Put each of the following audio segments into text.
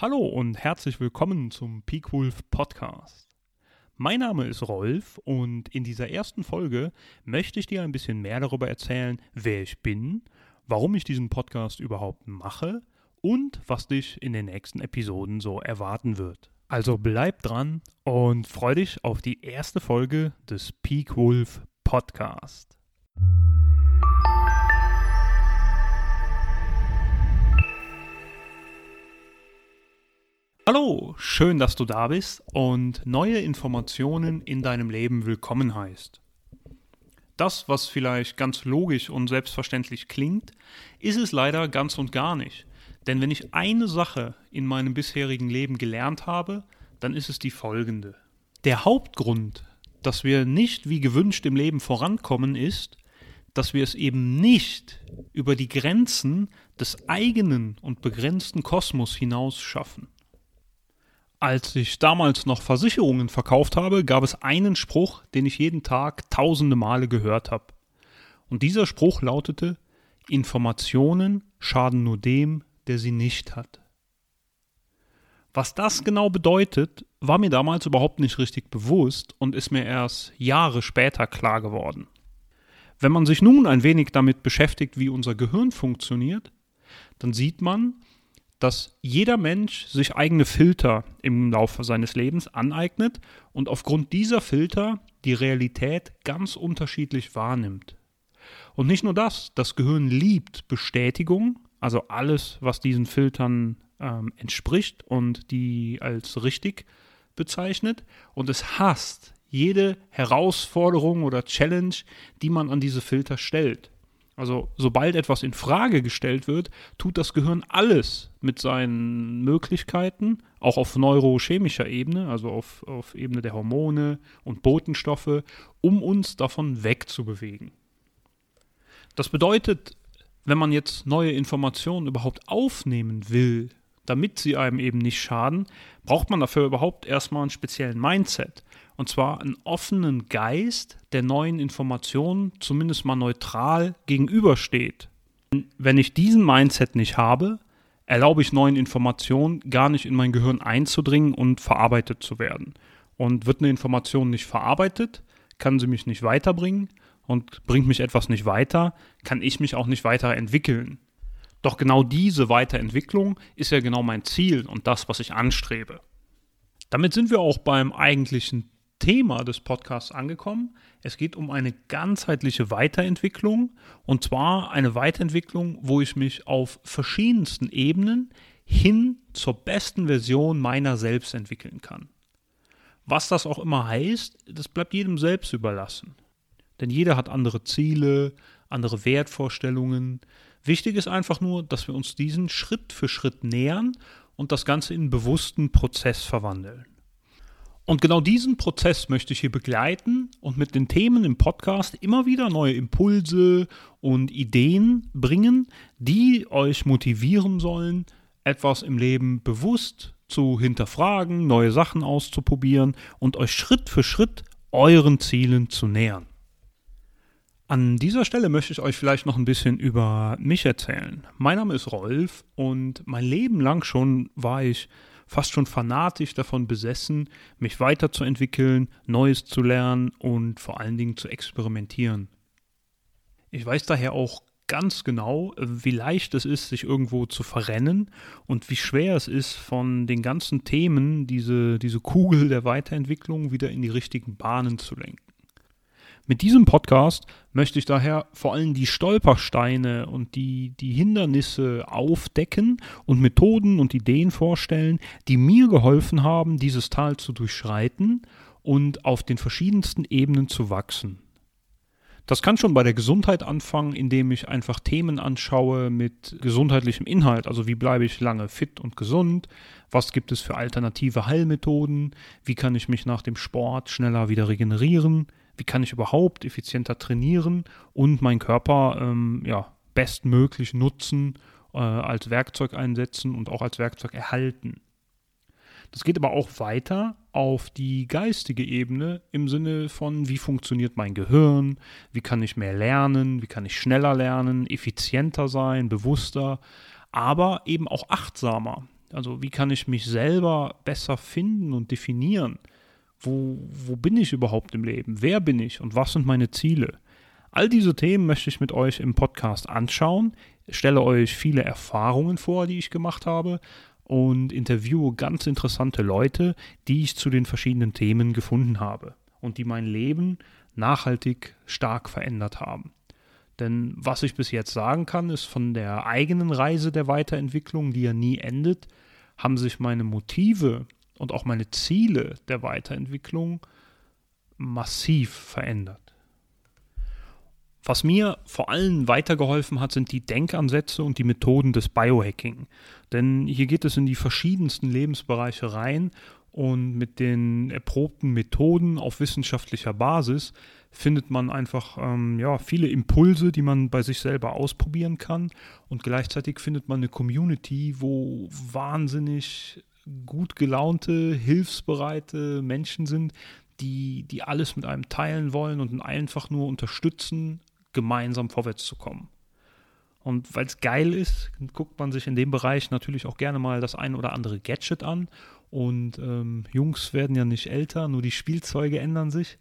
Hallo und herzlich willkommen zum Peak Wolf Podcast. Mein Name ist Rolf und in dieser ersten Folge möchte ich dir ein bisschen mehr darüber erzählen, wer ich bin, warum ich diesen Podcast überhaupt mache und was dich in den nächsten Episoden so erwarten wird. Also bleib dran und freu dich auf die erste Folge des Peak Wolf Podcast. Hallo, schön, dass du da bist und neue Informationen in deinem Leben willkommen heißt. Das, was vielleicht ganz logisch und selbstverständlich klingt, ist es leider ganz und gar nicht. Denn wenn ich eine Sache in meinem bisherigen Leben gelernt habe, dann ist es die folgende. Der Hauptgrund, dass wir nicht wie gewünscht im Leben vorankommen, ist, dass wir es eben nicht über die Grenzen des eigenen und begrenzten Kosmos hinaus schaffen. Als ich damals noch Versicherungen verkauft habe, gab es einen Spruch, den ich jeden Tag tausende Male gehört habe. Und dieser Spruch lautete, Informationen schaden nur dem, der sie nicht hat. Was das genau bedeutet, war mir damals überhaupt nicht richtig bewusst und ist mir erst Jahre später klar geworden. Wenn man sich nun ein wenig damit beschäftigt, wie unser Gehirn funktioniert, dann sieht man, dass jeder Mensch sich eigene Filter im Laufe seines Lebens aneignet und aufgrund dieser Filter die Realität ganz unterschiedlich wahrnimmt. Und nicht nur das, das Gehirn liebt Bestätigung, also alles, was diesen Filtern ähm, entspricht und die als richtig bezeichnet, und es hasst jede Herausforderung oder Challenge, die man an diese Filter stellt. Also sobald etwas in Frage gestellt wird, tut das Gehirn alles mit seinen Möglichkeiten, auch auf neurochemischer Ebene, also auf, auf Ebene der Hormone und Botenstoffe, um uns davon wegzubewegen. Das bedeutet, wenn man jetzt neue Informationen überhaupt aufnehmen will, damit sie einem eben nicht schaden, braucht man dafür überhaupt erstmal einen speziellen Mindset. Und zwar einen offenen Geist, der neuen Informationen zumindest mal neutral gegenübersteht. Wenn ich diesen Mindset nicht habe, erlaube ich neuen Informationen gar nicht in mein Gehirn einzudringen und verarbeitet zu werden. Und wird eine Information nicht verarbeitet, kann sie mich nicht weiterbringen und bringt mich etwas nicht weiter, kann ich mich auch nicht weiterentwickeln. Doch genau diese Weiterentwicklung ist ja genau mein Ziel und das, was ich anstrebe. Damit sind wir auch beim eigentlichen Thema des Podcasts angekommen. Es geht um eine ganzheitliche Weiterentwicklung und zwar eine Weiterentwicklung, wo ich mich auf verschiedensten Ebenen hin zur besten Version meiner selbst entwickeln kann. Was das auch immer heißt, das bleibt jedem selbst überlassen. Denn jeder hat andere Ziele, andere Wertvorstellungen. Wichtig ist einfach nur, dass wir uns diesen Schritt für Schritt nähern und das Ganze in einen bewussten Prozess verwandeln. Und genau diesen Prozess möchte ich hier begleiten und mit den Themen im Podcast immer wieder neue Impulse und Ideen bringen, die euch motivieren sollen, etwas im Leben bewusst zu hinterfragen, neue Sachen auszuprobieren und euch Schritt für Schritt euren Zielen zu nähern. An dieser Stelle möchte ich euch vielleicht noch ein bisschen über mich erzählen. Mein Name ist Rolf und mein Leben lang schon war ich fast schon fanatisch davon besessen, mich weiterzuentwickeln, Neues zu lernen und vor allen Dingen zu experimentieren. Ich weiß daher auch ganz genau, wie leicht es ist, sich irgendwo zu verrennen und wie schwer es ist, von den ganzen Themen diese, diese Kugel der Weiterentwicklung wieder in die richtigen Bahnen zu lenken. Mit diesem Podcast möchte ich daher vor allem die Stolpersteine und die, die Hindernisse aufdecken und Methoden und Ideen vorstellen, die mir geholfen haben, dieses Tal zu durchschreiten und auf den verschiedensten Ebenen zu wachsen. Das kann schon bei der Gesundheit anfangen, indem ich einfach Themen anschaue mit gesundheitlichem Inhalt. Also wie bleibe ich lange fit und gesund? Was gibt es für alternative Heilmethoden? Wie kann ich mich nach dem Sport schneller wieder regenerieren? Wie kann ich überhaupt effizienter trainieren und meinen Körper ähm, ja, bestmöglich nutzen, äh, als Werkzeug einsetzen und auch als Werkzeug erhalten. Das geht aber auch weiter auf die geistige Ebene im Sinne von, wie funktioniert mein Gehirn, wie kann ich mehr lernen, wie kann ich schneller lernen, effizienter sein, bewusster, aber eben auch achtsamer. Also wie kann ich mich selber besser finden und definieren? Wo, wo bin ich überhaupt im Leben? Wer bin ich und was sind meine Ziele? All diese Themen möchte ich mit euch im Podcast anschauen, stelle euch viele Erfahrungen vor, die ich gemacht habe und interviewe ganz interessante Leute, die ich zu den verschiedenen Themen gefunden habe und die mein Leben nachhaltig stark verändert haben. Denn was ich bis jetzt sagen kann, ist von der eigenen Reise der Weiterentwicklung, die ja nie endet, haben sich meine Motive und auch meine Ziele der Weiterentwicklung massiv verändert. Was mir vor allem weitergeholfen hat, sind die Denkansätze und die Methoden des Biohacking. Denn hier geht es in die verschiedensten Lebensbereiche rein und mit den erprobten Methoden auf wissenschaftlicher Basis findet man einfach ähm, ja, viele Impulse, die man bei sich selber ausprobieren kann. Und gleichzeitig findet man eine Community, wo wahnsinnig gut gelaunte, hilfsbereite Menschen sind, die, die alles mit einem teilen wollen und einfach nur unterstützen, gemeinsam vorwärts zu kommen. Und weil es geil ist, guckt man sich in dem Bereich natürlich auch gerne mal das ein oder andere Gadget an. Und ähm, Jungs werden ja nicht älter, nur die Spielzeuge ändern sich.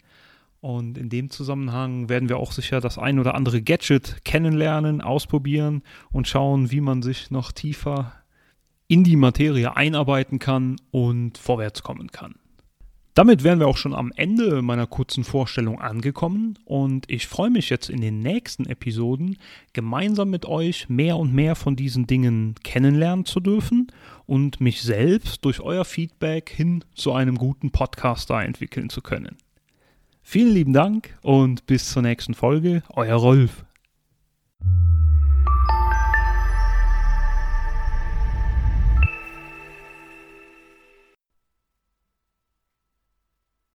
Und in dem Zusammenhang werden wir auch sicher das ein oder andere Gadget kennenlernen, ausprobieren und schauen, wie man sich noch tiefer in die Materie einarbeiten kann und vorwärts kommen kann. Damit wären wir auch schon am Ende meiner kurzen Vorstellung angekommen und ich freue mich jetzt in den nächsten Episoden gemeinsam mit euch mehr und mehr von diesen Dingen kennenlernen zu dürfen und mich selbst durch euer Feedback hin zu einem guten Podcaster entwickeln zu können. Vielen lieben Dank und bis zur nächsten Folge, euer Rolf.